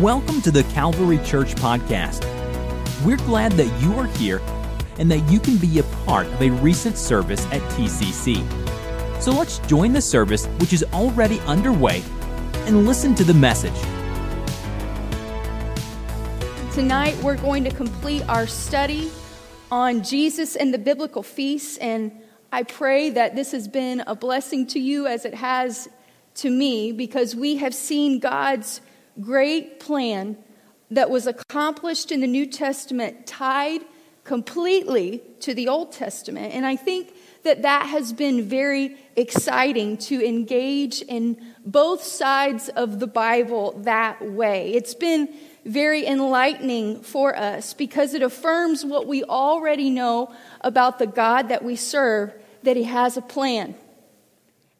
Welcome to the Calvary Church Podcast. We're glad that you are here and that you can be a part of a recent service at TCC. So let's join the service, which is already underway, and listen to the message. Tonight, we're going to complete our study on Jesus and the biblical feasts, and I pray that this has been a blessing to you as it has to me because we have seen God's great plan that was accomplished in the New Testament tied completely to the Old Testament. And I think that that has been very exciting to engage in both sides of the Bible that way. It's been very enlightening for us because it affirms what we already know about the God that we serve that He has a plan,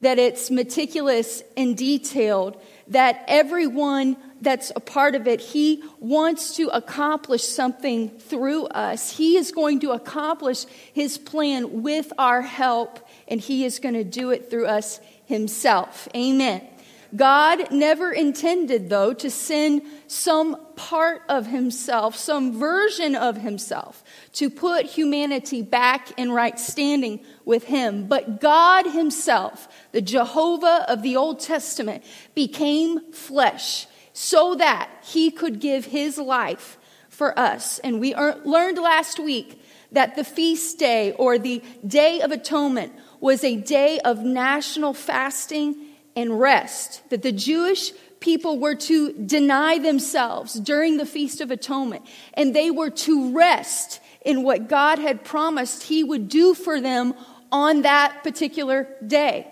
that it's meticulous and detailed, that everyone that's a part of it, He wants to accomplish something through us. He is going to accomplish His plan with our help, and He is going to do it through us Himself. Amen. God never intended, though, to send some part of himself, some version of himself, to put humanity back in right standing with him. But God himself, the Jehovah of the Old Testament, became flesh so that he could give his life for us. And we learned last week that the feast day or the Day of Atonement was a day of national fasting and rest, that the Jewish people were to deny themselves during the Feast of Atonement, and they were to rest in what God had promised He would do for them on that particular day.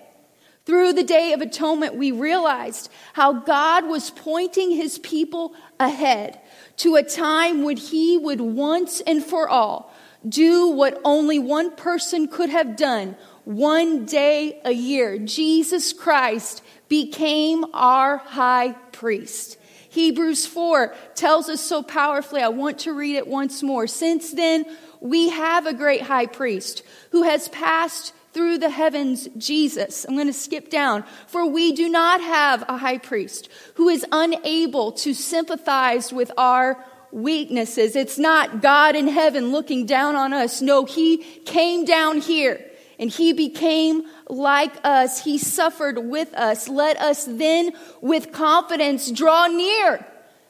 Through the Day of Atonement, we realized how God was pointing His people ahead to a time when He would once and for all do what only one person could have done one day a year. Jesus Christ became our high priest. Hebrews 4 tells us so powerfully. I want to read it once more. Since then, we have a great high priest who has passed through the heavens, Jesus. I'm going to skip down. For we do not have a high priest who is unable to sympathize with our weaknesses. It's not God in heaven looking down on us. No, he came down here and he became like us. He suffered with us. Let us then with confidence draw near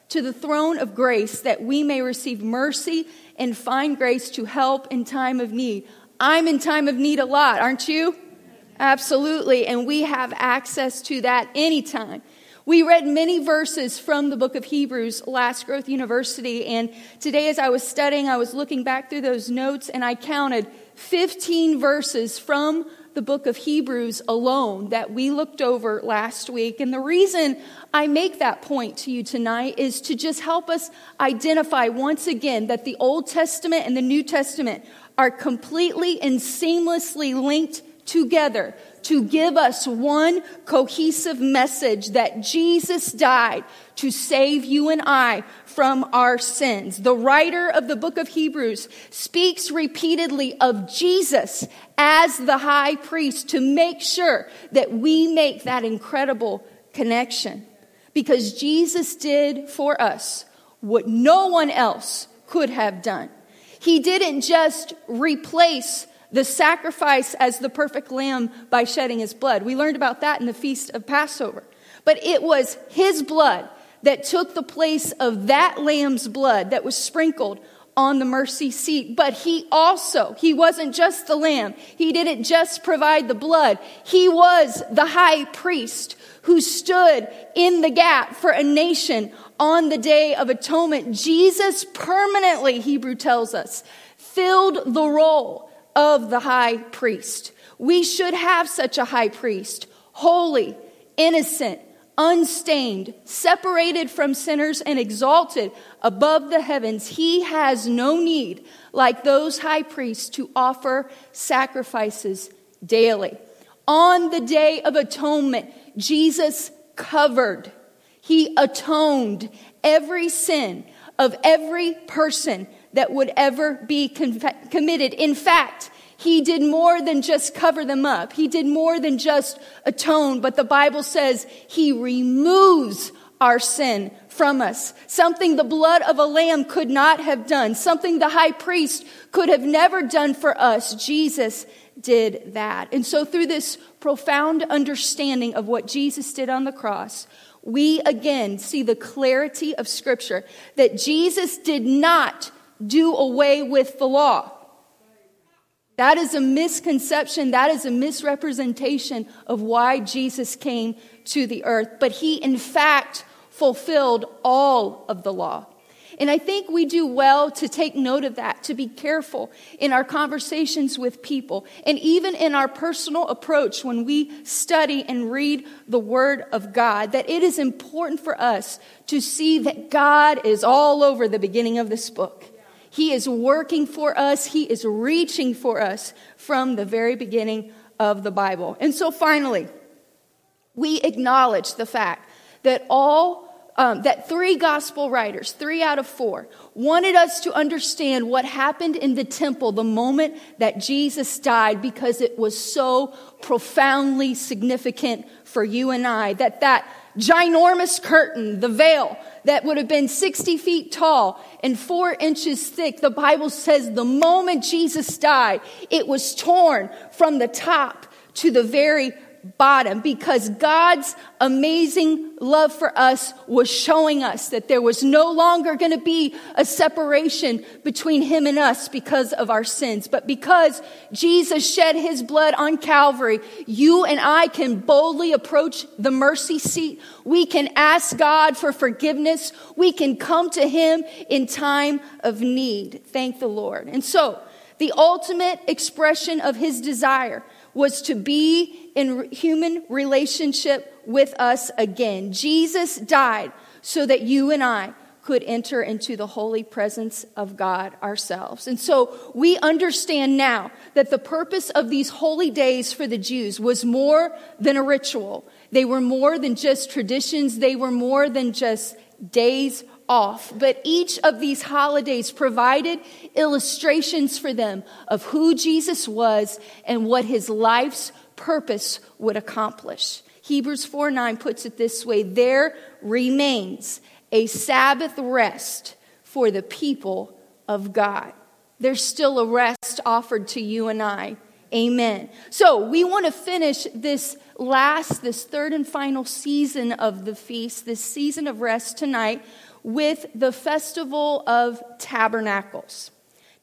to the throne of grace that we may receive mercy and find grace to help in time of need. I'm in time of need a lot, aren't you? Absolutely. And we have access to that anytime. We read many verses from the book of Hebrews last Growth University. And today, as I was studying, I was looking back through those notes and I counted 15 verses from the book of Hebrews alone that we looked over last week. And the reason I make that point to you tonight is to just help us identify once again that the Old Testament and the New Testament are completely and seamlessly linked together to give us one cohesive message that Jesus died to save you and I from our sins. The writer of the book of Hebrews speaks repeatedly of Jesus as the high priest to make sure that we make that incredible connection. Because Jesus did for us what no one else could have done. He didn't just replace the sacrifice as the perfect lamb by shedding his blood. We learned about that in the feast of Passover. But it was his blood that took the place of that lamb's blood that was sprinkled on the mercy seat. But he also, he wasn't just the lamb. He didn't just provide the blood. He was the high priest who stood in the gap for a nation on the day of atonement. Jesus permanently, Hebrew tells us, filled the role of the high priest. We should have such a high priest, holy, innocent, unstained, separated from sinners, and exalted above the heavens. He has no need, like those high priests, to offer sacrifices daily. On the day of atonement, Jesus covered, he atoned every sin of every person that would ever be committed. In fact, he did more than just cover them up. He did more than just atone, but the Bible says he removes our sin from us. Something the blood of a lamb could not have done. Something the high priest could have never done for us. Jesus did that. And so through this profound understanding of what Jesus did on the cross, we again see the clarity of scripture that Jesus did not do away with the law. That is a misconception. That is a misrepresentation of why Jesus came to the earth. But he, in fact, fulfilled all of the law. And I think we do well to take note of that, to be careful in our conversations with people, and even in our personal approach when we study and read the Word of God, that it is important for us to see that God is all over the beginning of this book. He is working for us, He is reaching for us from the very beginning of the Bible. And so finally, we acknowledge the fact that all um, that three gospel writers, three out of four, wanted us to understand what happened in the temple the moment that Jesus died because it was so profoundly significant for you and I. That that ginormous curtain, the veil that would have been 60 feet tall and four inches thick, the Bible says the moment Jesus died, it was torn from the top to the very bottom because God's amazing love for us was showing us that there was no longer going to be a separation between Him and us because of our sins. But because Jesus shed His blood on Calvary, you and I can boldly approach the mercy seat. We can ask God for forgiveness. We can come to Him in time of need. Thank the Lord. And so, the ultimate expression of His desire was to be in human relationship with us again. Jesus died so that you and I could enter into the holy presence of God ourselves. And so we understand now that the purpose of these holy days for the Jews was more than a ritual. They were more than just traditions. They were more than just days off, but each of these holidays provided illustrations for them of who Jesus was and what his life's purpose would accomplish. Hebrews 4 9 puts it this way there remains a Sabbath rest for the people of God. There's still a rest offered to you and I. Amen. So we want to finish this last, this third and final season of the feast, this season of rest tonight with the Festival of Tabernacles.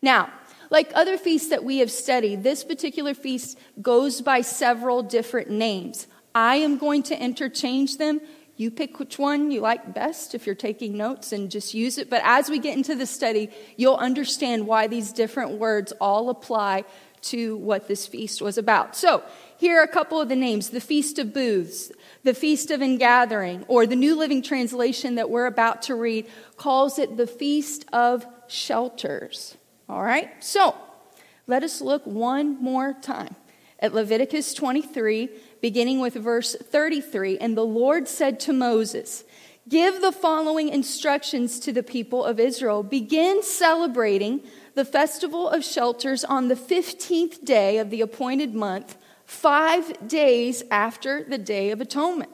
Now, like other feasts that we have studied, this particular feast goes by several different names. I am going to interchange them. You pick which one you like best if you're taking notes and just use it. But as we get into the study, you'll understand why these different words all apply to what this feast was about. So, here are a couple of the names the Feast of Booths, the Feast of Ingathering, or the New Living Translation that we're about to read calls it the Feast of Shelters. All right? So, let us look one more time at Leviticus 23, beginning with verse 33. And the Lord said to Moses, Give the following instructions to the people of Israel. Begin celebrating the festival of shelters on the 15th day of the appointed month five days after the Day of Atonement.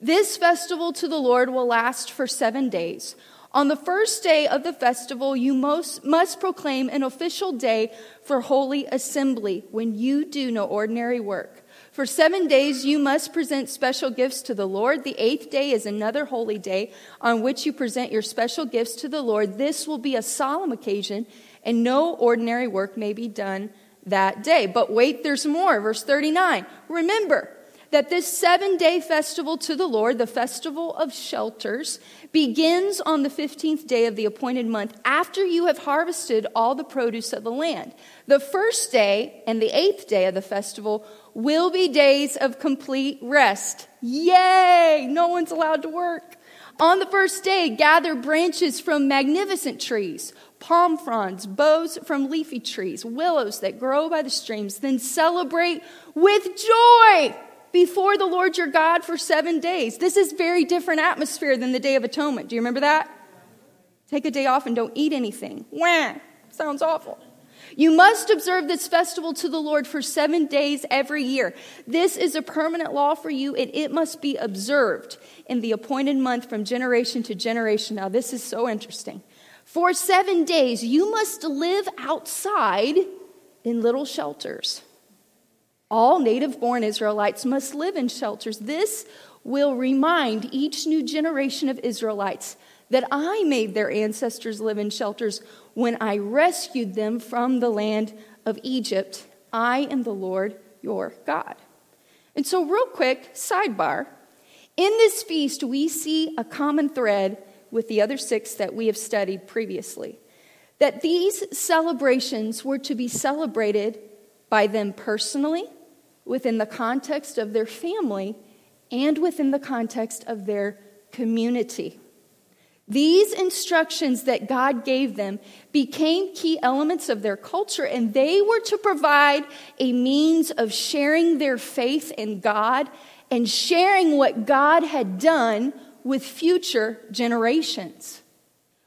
This festival to the Lord will last for seven days. On the first day of the festival, you most must proclaim an official day for holy assembly when you do no ordinary work. For seven days, you must present special gifts to the Lord. The eighth day is another holy day on which you present your special gifts to the Lord. This will be a solemn occasion, and no ordinary work may be done that day. But wait, there's more. Verse 39. Remember that this seven day festival to the Lord, the festival of shelters, begins on the 15th day of the appointed month after you have harvested all the produce of the land. The first day and the eighth day of the festival will be days of complete rest. Yay! No one's allowed to work. On the first day, gather branches from magnificent trees palm fronds, boughs from leafy trees, willows that grow by the streams. Then celebrate with joy before the Lord your God for seven days. This is very different atmosphere than the Day of Atonement. Do you remember that? Take a day off and don't eat anything. Wah! Sounds awful. You must observe this festival to the Lord for seven days every year. This is a permanent law for you, and it must be observed in the appointed month from generation to generation. Now, this is so interesting. For seven days, you must live outside in little shelters. All native born Israelites must live in shelters. This will remind each new generation of Israelites that I made their ancestors live in shelters when I rescued them from the land of Egypt. I am the Lord your God. And so, real quick, sidebar. In this feast, we see a common thread with the other six that we have studied previously. That these celebrations were to be celebrated by them personally, within the context of their family, and within the context of their community. These instructions that God gave them became key elements of their culture, and they were to provide a means of sharing their faith in God and sharing what God had done with future generations.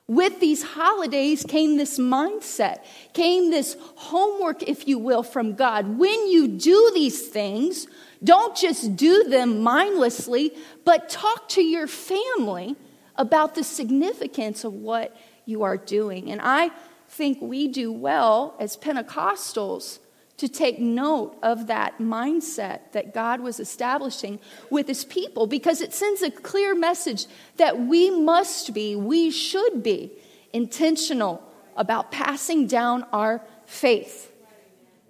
With these holidays came this mindset, came this homework, if you will, from God. When you do these things, don't just do them mindlessly, but talk to your family about the significance of what you are doing. And I think we do well as Pentecostals to take note of that mindset that God was establishing with his people because it sends a clear message that we must be, we should be intentional about passing down our faith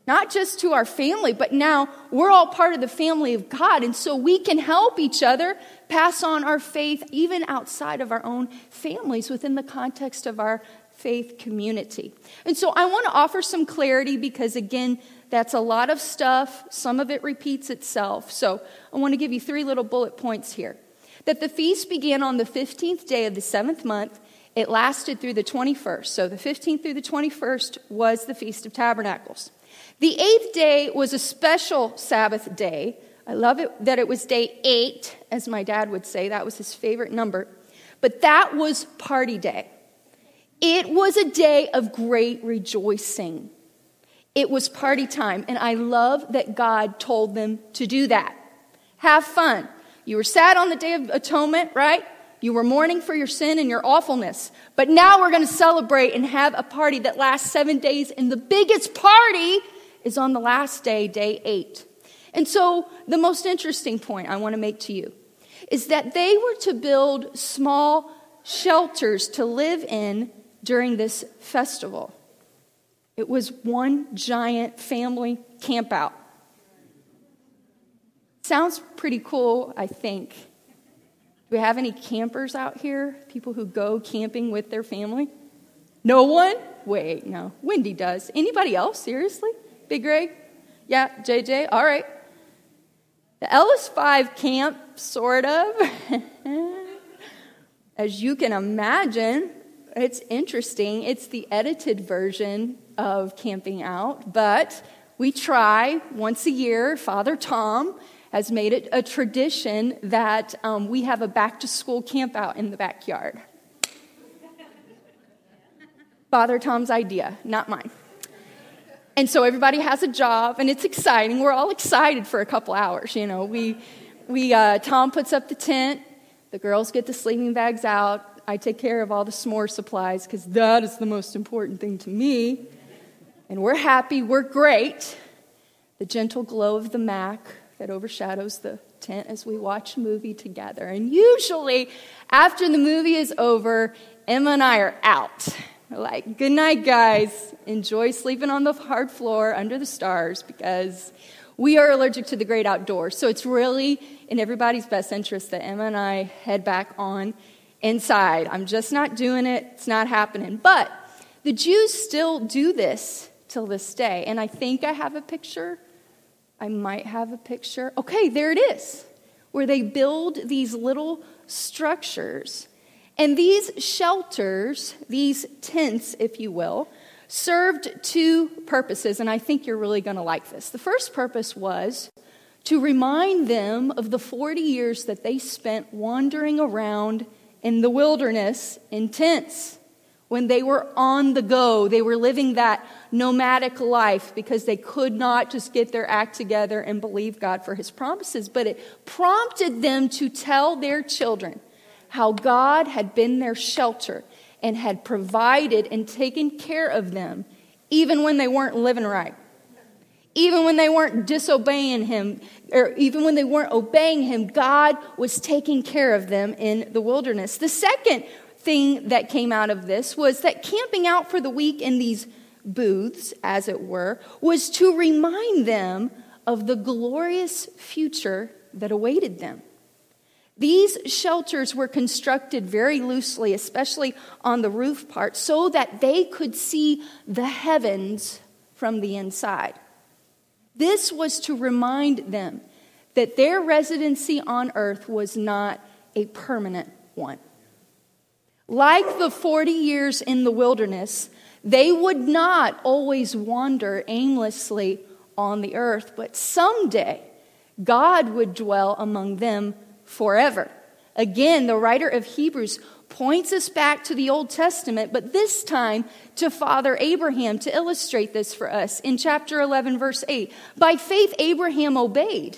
not just to our family, but now we're all part of the family of God. And so we can help each other pass on our faith even outside of our own families within the context of our faith community. And so I want to offer some clarity because, again, that's a lot of stuff. Some of it repeats itself. So I want to give you three little bullet points here. That the feast began on the 15th day of the seventh month. It lasted through the 21st. So the 15th through the 21st was the Feast of Tabernacles. The eighth day was a special Sabbath day. I love it that it was day eight, as my dad would say. That was his favorite number. But that was party day. It was a day of great rejoicing. It was party time. And I love that God told them to do that. Have fun. You were sad on the Day of Atonement, right? You were mourning for your sin and your awfulness. But now we're going to celebrate and have a party that lasts seven days. And the biggest party is on the last day, day eight. And so, the most interesting point I want to make to you is that they were to build small shelters to live in during this festival. It was one giant family campout. Sounds pretty cool, I think. Do we have any campers out here? People who go camping with their family? No one? Wait, no. Wendy does. Anybody else? Seriously? Big Ray? Yeah, JJ? All right. The Ellis 5 camp, sort of. As you can imagine, it's interesting. It's the edited version of camping out, but we try once a year. Father Tom has made it a tradition that um, we have a back to school camp out in the backyard. Father Tom's idea, not mine. And so everybody has a job, and it's exciting. We're all excited for a couple hours. You know, we, we uh, Tom puts up the tent, the girls get the sleeping bags out. I take care of all the s'more supplies because that is the most important thing to me. And we're happy, we're great. The gentle glow of the Mac that overshadows the tent as we watch a movie together. And usually, after the movie is over, Emma and I are out. We're like, good night, guys. Enjoy sleeping on the hard floor under the stars because we are allergic to the great outdoors. So it's really in everybody's best interest that Emma and I head back on inside. I'm just not doing it, it's not happening. But the Jews still do this till this day. And I think I have a picture. I might have a picture. Okay, there it is, where they build these little structures and these shelters, these tents, if you will, served two purposes, and I think you're really going to like this. The first purpose was to remind them of the 40 years that they spent wandering around in the wilderness in tents, when they were on the go. They were living that nomadic life because they could not just get their act together and believe God for his promises. But it prompted them to tell their children how God had been their shelter and had provided and taken care of them, even when they weren't living right. Even when they weren't disobeying him, or even when they weren't obeying him, God was taking care of them in the wilderness. The second thing that came out of this was that camping out for the week in these booths, as it were, was to remind them of the glorious future that awaited them. These shelters were constructed very loosely, especially on the roof part, so that they could see the heavens from the inside. This was to remind them that their residency on earth was not a permanent one. Like the 40 years in the wilderness, they would not always wander aimlessly on the earth, but someday God would dwell among them forever. Again, the writer of Hebrews points us back to the Old Testament, but this time to Father Abraham to illustrate this for us in chapter 11, verse 8. By faith, Abraham obeyed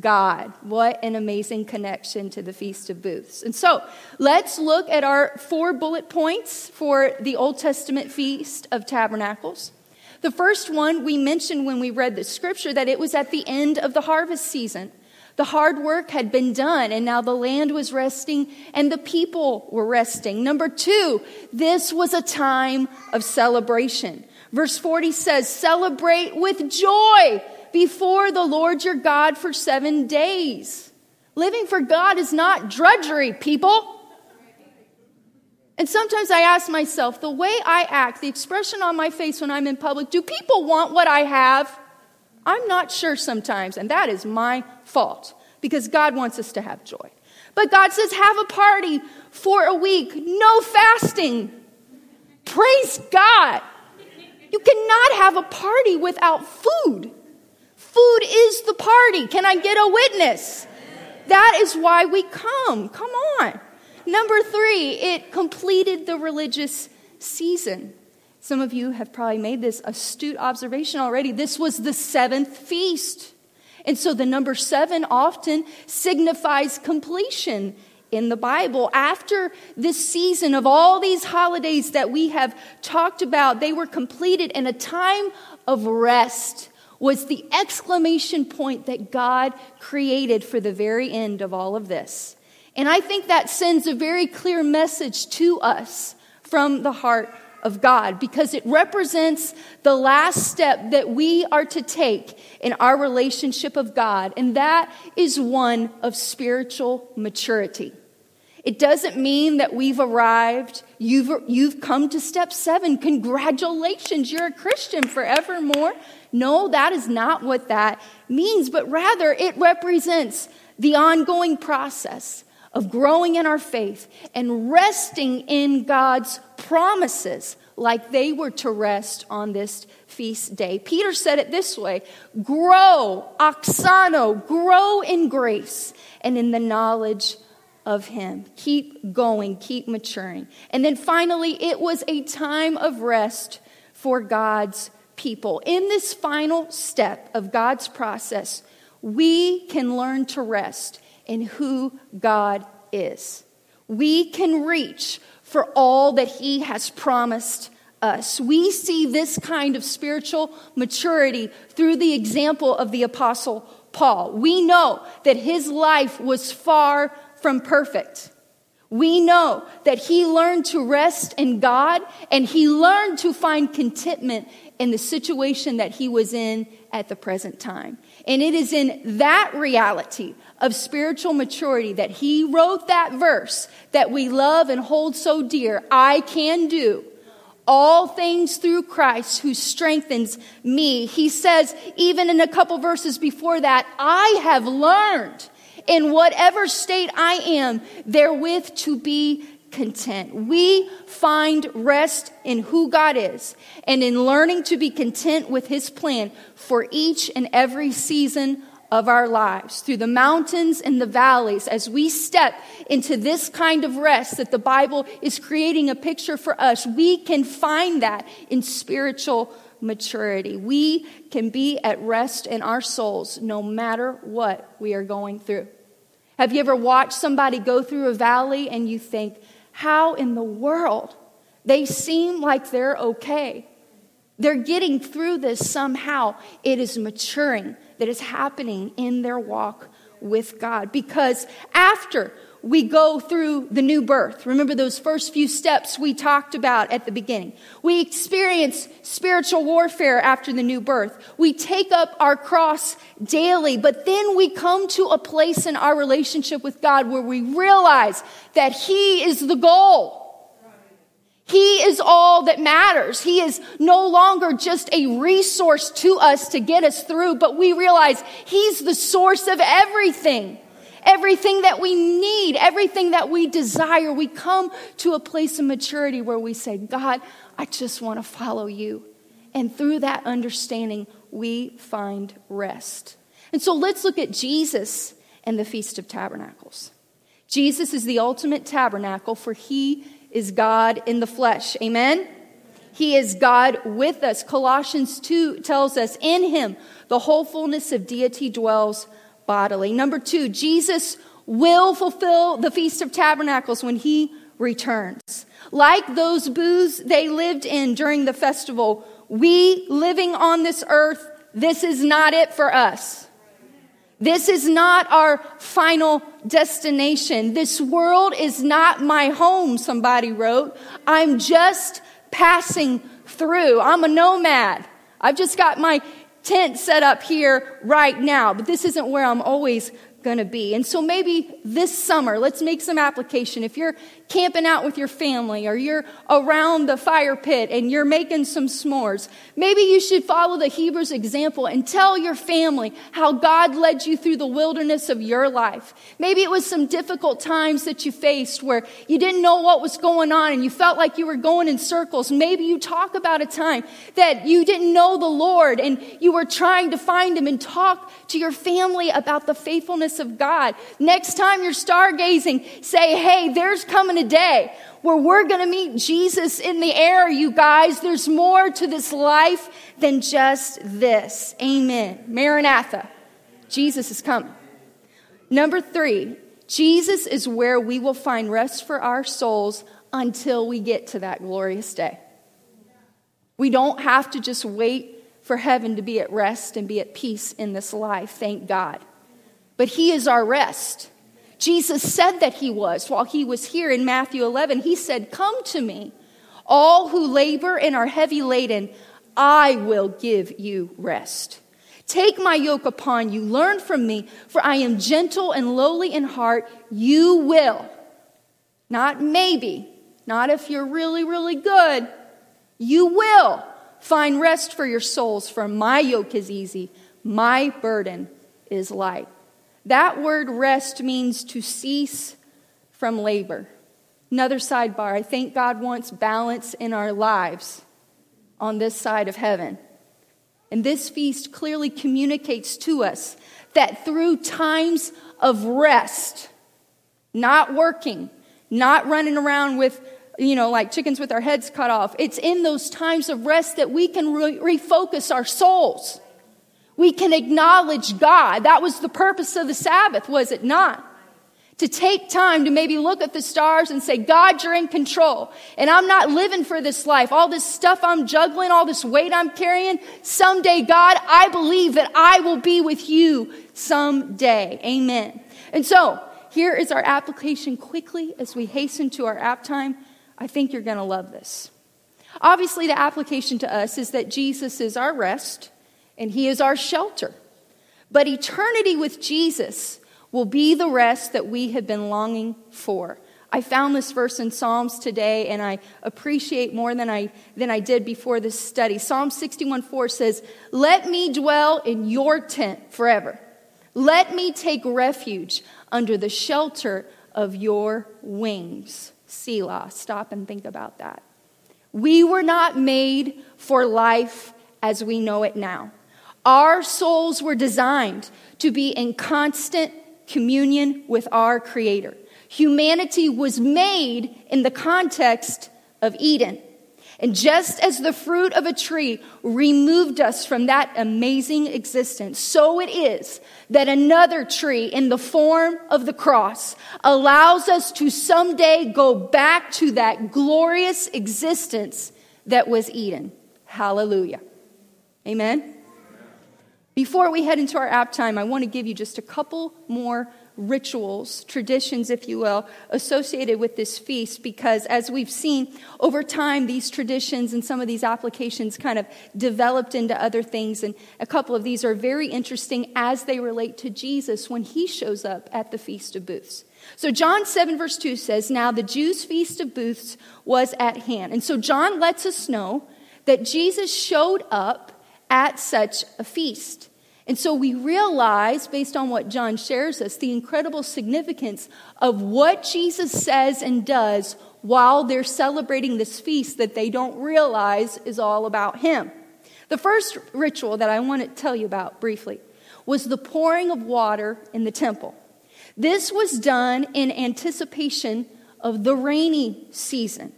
God. What an amazing connection to the Feast of Booths. And so let's look at our four bullet points for the Old Testament Feast of Tabernacles. The first one we mentioned when we read the scripture that it was at the end of the harvest season. The hard work had been done, and now the land was resting and the people were resting. Number two, this was a time of celebration. Verse 40 says, Celebrate with joy before the Lord your God for seven days. Living for God is not drudgery, people. And sometimes I ask myself, the way I act, the expression on my face when I'm in public, do people want what I have? I'm not sure sometimes, and that is my fault because God wants us to have joy. But God says, have a party for a week, no fasting. Praise God. You cannot have a party without food. Food is the party. Can I get a witness? That is why we come. Come on. Number three, it completed the religious season. Some of you have probably made this astute observation already. This was the seventh feast. And so the number seven often signifies completion in the Bible. After this season of all these holidays that we have talked about, they were completed in a time of rest was the exclamation point that God created for the very end of all of this. And I think that sends a very clear message to us from the heart of God because it represents the last step that we are to take in our relationship of God, and that is one of spiritual maturity. It doesn't mean that we've arrived. You've, you've come to step seven. Congratulations, you're a Christian forevermore. No, that is not what that means, but rather it represents the ongoing process of growing in our faith and resting in God's promises like they were to rest on this feast day. Peter said it this way grow, auxano, grow in grace and in the knowledge of Him. Keep going, keep maturing. And then finally, it was a time of rest for God's people. In this final step of God's process, we can learn to rest in who God is. We can reach for all that He has promised us. We see this kind of spiritual maturity through the example of the Apostle Paul. We know that his life was far from perfect. We know that he learned to rest in God and he learned to find contentment in the situation that he was in at the present time. And it is in that reality of spiritual maturity that he wrote that verse that we love and hold so dear I can do all things through Christ who strengthens me. He says, even in a couple verses before that, I have learned in whatever state I am therewith to be content. We find rest in who God is and in learning to be content with His plan for each and every season of our lives, through the mountains and the valleys, as we step into this kind of rest that the Bible is creating a picture for us, we can find that in spiritual maturity. We can be at rest in our souls no matter what we are going through. Have you ever watched somebody go through a valley and you think, how in the world? They seem like they're okay. They're getting through this somehow. It is maturing that is happening in their walk with God. Because after we go through the new birth, remember those first few steps we talked about at the beginning. We experience spiritual warfare after the new birth. We take up our cross daily, but then we come to a place in our relationship with God where we realize that He is the goal. He is all that matters. He is no longer just a resource to us to get us through, but we realize He's the source of everything. Everything that we need, everything that we desire. We come to a place of maturity where we say, God, I just want to follow you. And through that understanding, we find rest. And so let's look at Jesus and the Feast of Tabernacles. Jesus is the ultimate tabernacle, for he is God in the flesh. Amen? He is God with us. Colossians 2 tells us, in him, the whole fullness of deity dwells bodily. Number two, Jesus will fulfill the Feast of Tabernacles when he returns. Like those booths they lived in during the festival, we living on this earth, this is not it for us. This is not our final destination. This world is not my home, somebody wrote. I'm just passing through. I'm a nomad. I've just got my tent set up here right now, but this isn't where I'm always going to be. And so maybe this summer, let's make some application. If you're camping out with your family or you're around the fire pit and you're making some s'mores, maybe you should follow the Hebrews example and tell your family how God led you through the wilderness of your life. Maybe it was some difficult times that you faced where you didn't know what was going on and you felt like you were going in circles. Maybe you talk about a time that you didn't know the Lord and you were trying to find him and talk to your family about the faithfulness of God. Next time you're stargazing, say, hey, there's coming a day where we're going to meet Jesus in the air, you guys. There's more to this life than just this. Amen. Maranatha. Jesus is coming. Number three, Jesus is where we will find rest for our souls until we get to that glorious day. We don't have to just wait for heaven to be at rest and be at peace in this life, thank God. But He is our rest. Jesus said that He was while He was here in Matthew 11. He said, Come to me, all who labor and are heavy laden, I will give you rest. Take my yoke upon you, learn from me, for I am gentle and lowly in heart. You will, not maybe, not if you're really, really good, you will Find rest for your souls, for my yoke is easy, my burden is light. That word rest means to cease from labor. Another sidebar I think God wants balance in our lives on this side of heaven. And this feast clearly communicates to us that through times of rest, not working, not running around with you know, like chickens with our heads cut off. It's in those times of rest that we can re- refocus our souls. We can acknowledge God. That was the purpose of the Sabbath, was it not? To take time to maybe look at the stars and say, God, you're in control. And I'm not living for this life. All this stuff I'm juggling, all this weight I'm carrying. Someday, God, I believe that I will be with you someday. Amen. And so, here is our application quickly as we hasten to our app time. I think you're going to love this. Obviously, the application to us is that Jesus is our rest and he is our shelter. But eternity with Jesus will be the rest that we have been longing for. I found this verse in Psalms today and I appreciate more than I, than I did before this study. Psalm 61 4 says, Let me dwell in your tent forever. Let me take refuge under the shelter of your wings. Selah. Stop and think about that. We were not made for life as we know it now. Our souls were designed to be in constant communion with our Creator. Humanity was made in the context of Eden. And just as the fruit of a tree removed us from that amazing existence, so it is that another tree in the form of the cross allows us to someday go back to that glorious existence that was Eden. Hallelujah. Amen. Before we head into our app time, I want to give you just a couple more rituals, traditions, if you will, associated with this feast because as we've seen over time, these traditions and some of these applications kind of developed into other things. And a couple of these are very interesting as they relate to Jesus when he shows up at the Feast of Booths. So, John 7, verse 2 says, Now the Jews' Feast of Booths was at hand. And so, John lets us know that Jesus showed up at such a feast. And so we realize, based on what John shares us, the incredible significance of what Jesus says and does while they're celebrating this feast that they don't realize is all about him. The first ritual that I want to tell you about briefly was the pouring of water in the temple. This was done in anticipation of the rainy season.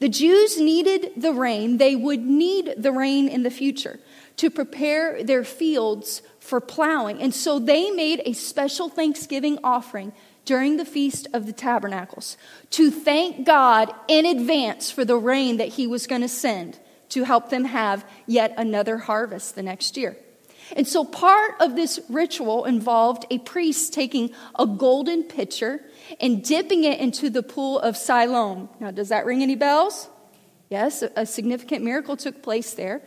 The Jews needed the rain, they would need the rain in the future to prepare their fields for plowing. And so they made a special Thanksgiving offering during the Feast of the Tabernacles to thank God in advance for the rain that He was going to send to help them have yet another harvest the next year. And so part of this ritual involved a priest taking a golden pitcher and dipping it into the pool of Siloam. Now, does that ring any bells? Yes, a significant miracle took place there.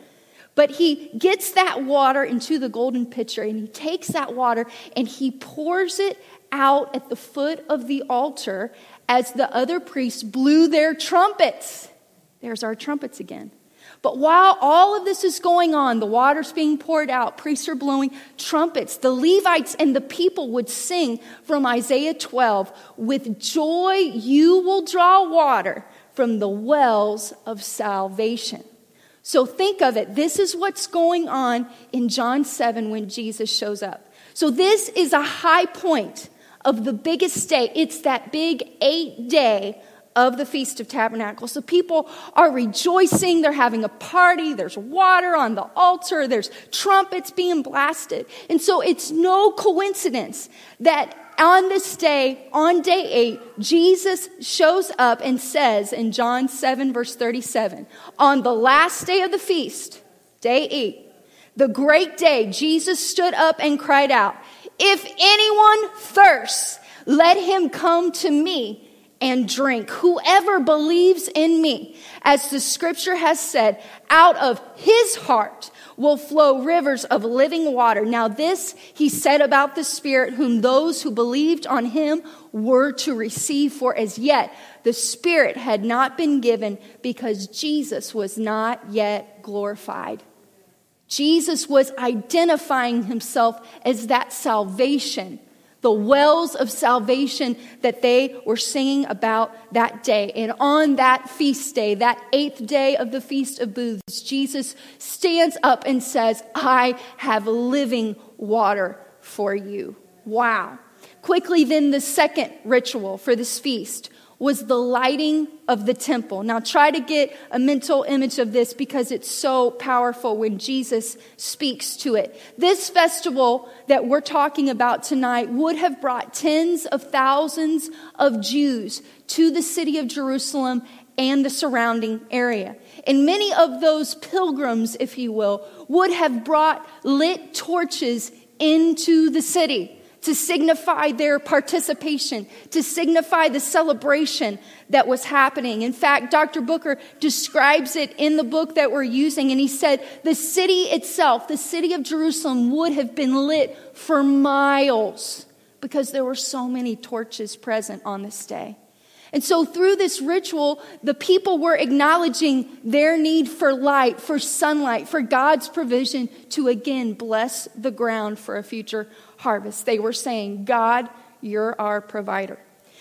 But he gets that water into the golden pitcher and he takes that water and he pours it out at the foot of the altar as the other priests blew their trumpets. There's our trumpets again. But while all of this is going on, the water's being poured out, priests are blowing trumpets, the Levites and the people would sing from Isaiah 12 With joy you will draw water from the wells of salvation. So think of it. This is what's going on in John 7 when Jesus shows up. So this is a high point of the biggest day. It's that big eight day of the Feast of Tabernacles. So people are rejoicing. They're having a party. There's water on the altar. There's trumpets being blasted. And so it's no coincidence that on this day, on day eight, Jesus shows up and says in John 7, verse 37, on the last day of the feast, day eight, the great day, Jesus stood up and cried out, If anyone thirsts, let him come to me and drink. Whoever believes in me, as the scripture has said, out of his heart will flow rivers of living water. Now, this he said about the Spirit, whom those who believed on him were to receive, for as yet the Spirit had not been given because Jesus was not yet glorified. Jesus was identifying himself as that salvation the wells of salvation that they were singing about that day. And on that feast day, that eighth day of the Feast of Booths, Jesus stands up and says, I have living water for you. Wow. Quickly, then, the second ritual for this feast was the lighting of the temple. Now, try to get a mental image of this because it's so powerful when Jesus speaks to it. This festival that we're talking about tonight would have brought tens of thousands of Jews to the city of Jerusalem and the surrounding area. And many of those pilgrims, if you will, would have brought lit torches into the city to signify their participation, to signify the celebration that was happening. In fact, Dr. Booker describes it in the book that we're using, and he said the city itself, the city of Jerusalem, would have been lit for miles because there were so many torches present on this day. And so, through this ritual, the people were acknowledging their need for light, for sunlight, for God's provision to again bless the ground for a future harvest. They were saying, God, you're our provider.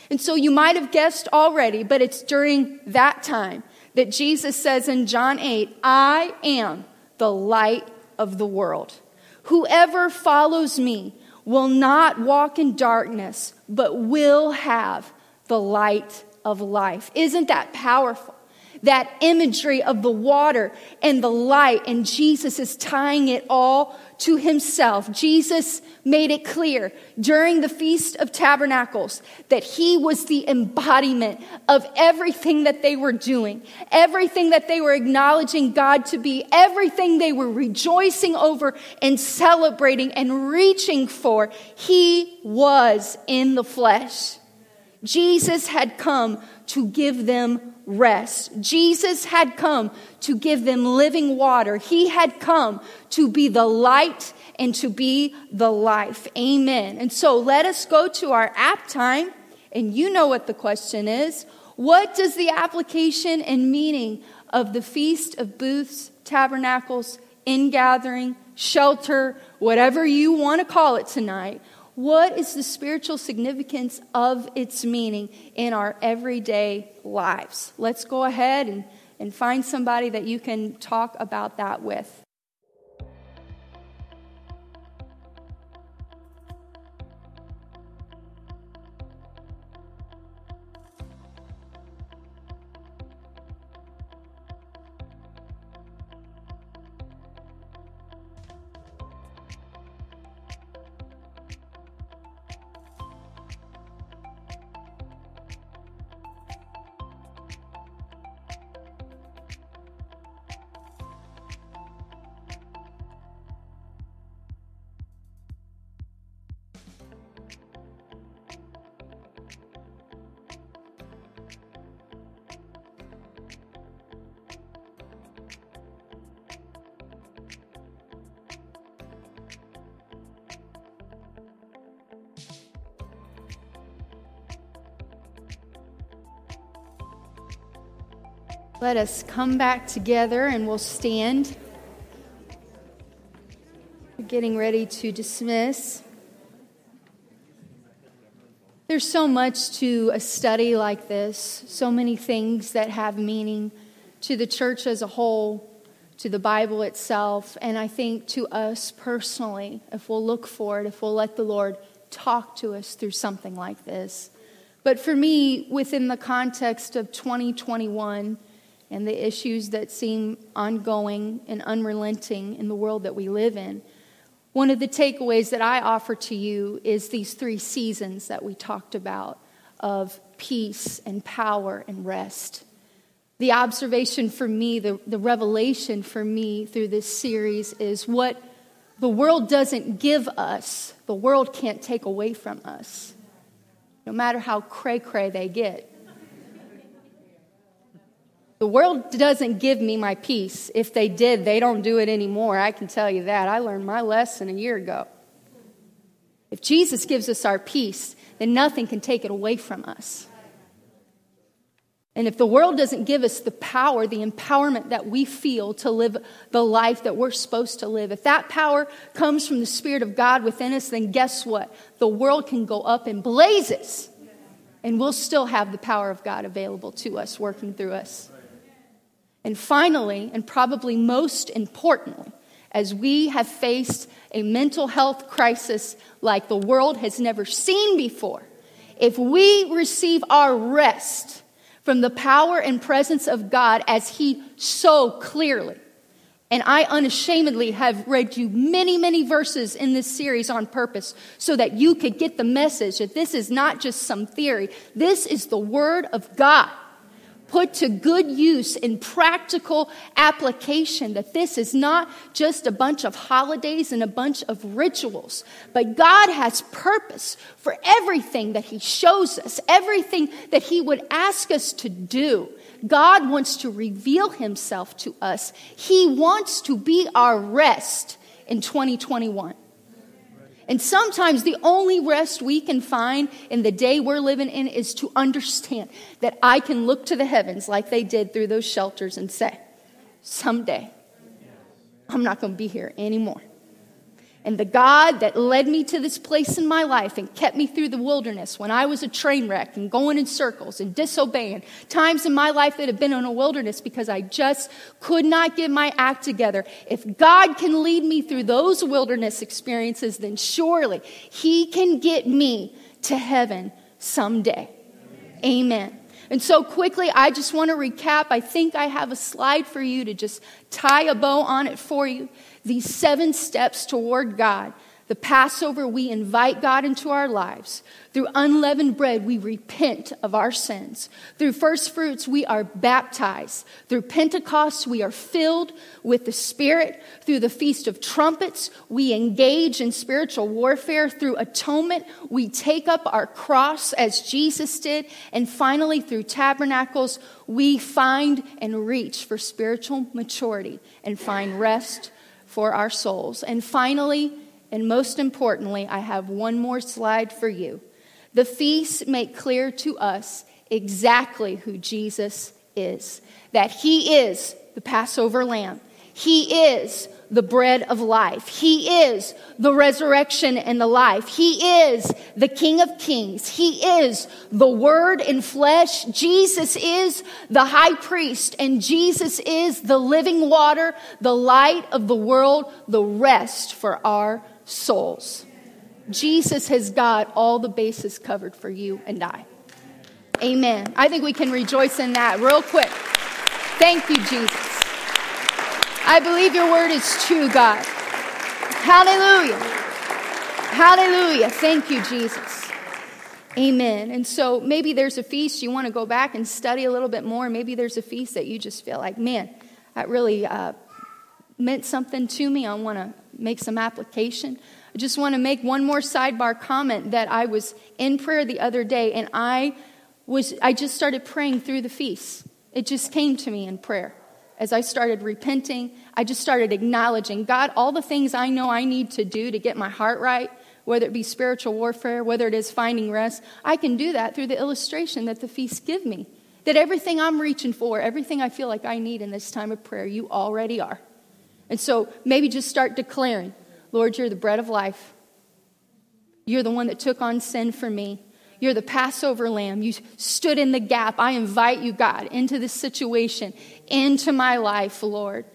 And so, you might have guessed already, but it's during that time that Jesus says in John 8, I am the light of the world. Whoever follows me will not walk in darkness, but will have the light of life. Isn't that powerful? That imagery of the water and the light, and Jesus is tying it all to himself. Jesus made it clear during the Feast of Tabernacles that he was the embodiment of everything that they were doing, everything that they were acknowledging God to be, everything they were rejoicing over and celebrating and reaching for. He was in the flesh. Jesus had come to give them rest. Jesus had come to give them living water. He had come to be the light and to be the life. Amen. And so let us go to our app time. And you know what the question is. What does the application and meaning of the Feast of Booths, Tabernacles, Ingathering, Shelter, whatever you want to call it tonight, what is the spiritual significance of its meaning in our everyday lives? Let's go ahead and, and find somebody that you can talk about that with. Let us come back together and we'll stand. We're getting ready to dismiss. There's so much to a study like this, so many things that have meaning to the church as a whole, to the Bible itself, and I think to us personally, if we'll look for it, if we'll let the Lord talk to us through something like this. But for me, within the context of 2021, and the issues that seem ongoing and unrelenting in the world that we live in. One of the takeaways that I offer to you is these three seasons that we talked about of peace and power and rest. The observation for me, the, the revelation for me through this series is what the world doesn't give us, the world can't take away from us, no matter how cray cray they get. The world doesn't give me my peace. If they did, they don't do it anymore. I can tell you that. I learned my lesson a year ago. If Jesus gives us our peace, then nothing can take it away from us. And if the world doesn't give us the power, the empowerment that we feel to live the life that we're supposed to live, if that power comes from the Spirit of God within us, then guess what? The world can go up in blazes, and we'll still have the power of God available to us, working through us. And finally, and probably most importantly, as we have faced a mental health crisis like the world has never seen before, if we receive our rest from the power and presence of God as He so clearly, and I unashamedly have read you many, many verses in this series on purpose so that you could get the message that this is not just some theory. This is the Word of God put to good use in practical application. That this is not just a bunch of holidays and a bunch of rituals, but God has purpose for everything that He shows us, everything that He would ask us to do. God wants to reveal Himself to us. He wants to be our rest in 2021. And sometimes the only rest we can find in the day we're living in is to understand that I can look to the heavens like they did through those shelters and say, someday I'm not going to be here anymore. And the God that led me to this place in my life and kept me through the wilderness when I was a train wreck and going in circles and disobeying, times in my life that have been in a wilderness because I just could not get my act together. If God can lead me through those wilderness experiences, then surely He can get me to heaven someday. Amen. And so, quickly, I just want to recap. I think I have a slide for you to just tie a bow on it for you these seven steps toward God. The Passover, we invite God into our lives. Through unleavened bread, we repent of our sins. Through first fruits, we are baptized. Through Pentecost, we are filled with the Spirit. Through the Feast of Trumpets, we engage in spiritual warfare. Through atonement, we take up our cross as Jesus did. And finally, through tabernacles, we find and reach for spiritual maturity and find rest for our souls. And finally, and most importantly, I have one more slide for you. The feasts make clear to us exactly who Jesus is that he is the Passover lamb, he is the bread of life. He is the resurrection and the life. He is the King of Kings. He is the Word in flesh. Jesus is the high priest and Jesus is the living water, the light of the world, the rest for our souls. Jesus has got all the bases covered for you and I. Amen. I think we can rejoice in that real quick. Thank you, Jesus. I believe your word is true, God. Hallelujah. Hallelujah. Thank you, Jesus. Amen. And so maybe there's a feast you want to go back and study a little bit more. Maybe there's a feast that you just feel like, man, that really uh, meant something to me. I want to make some application. I just want to make one more sidebar comment that I was in prayer the other day and I was I just started praying through the feast. It just came to me in prayer as I started repenting, I just started acknowledging God, all the things I know I need to do to get my heart right, whether it be spiritual warfare, whether it is finding rest, I can do that through the illustration that the feasts give me. That everything I'm reaching for, everything I feel like I need in this time of prayer, you already are. And so maybe just start declaring, Lord, you're the bread of life. You're the one that took on sin for me. You're the Passover lamb. You stood in the gap. I invite you, God, into this situation, into my life, Lord.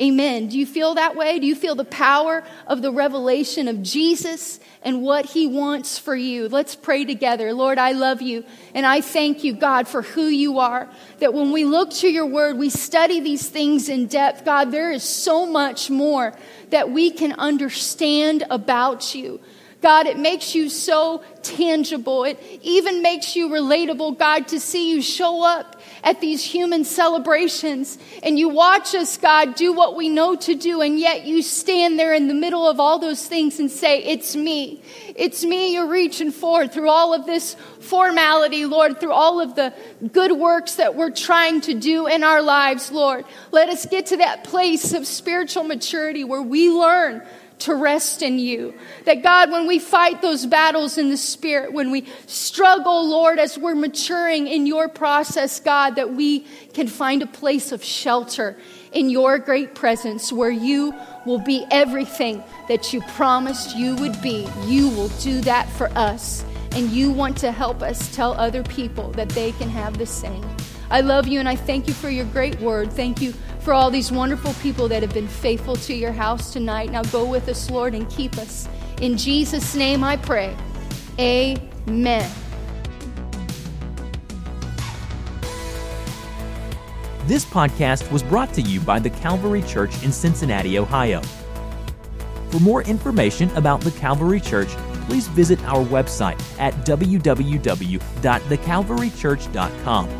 Amen. Do you feel that way? Do you feel the power of the revelation of Jesus and what he wants for you? Let's pray together. Lord, I love you and I thank you, God, for who you are. That when we look to your word, we study these things in depth. God, there is so much more that we can understand about you. God, it makes you so tangible. It even makes you relatable, God, to see you show up at these human celebrations and you watch us, God, do what we know to do, and yet you stand there in the middle of all those things and say, It's me. It's me you're reaching for through all of this formality, Lord, through all of the good works that we're trying to do in our lives, Lord. Let us get to that place of spiritual maturity where we learn to rest in you. That God, when we fight those battles in the spirit, when we struggle, Lord, as we're maturing in your process, God, that we can find a place of shelter in your great presence where you will be everything that you promised you would be. You will do that for us. And you want to help us tell other people that they can have the same. I love you and I thank you for your great word. Thank you for all these wonderful people that have been faithful to your house tonight. Now go with us, Lord, and keep us. In Jesus' name I pray. Amen. This podcast was brought to you by the Calvary Church in Cincinnati, Ohio. For more information about the Calvary Church, please visit our website at www.thecalvarychurch.com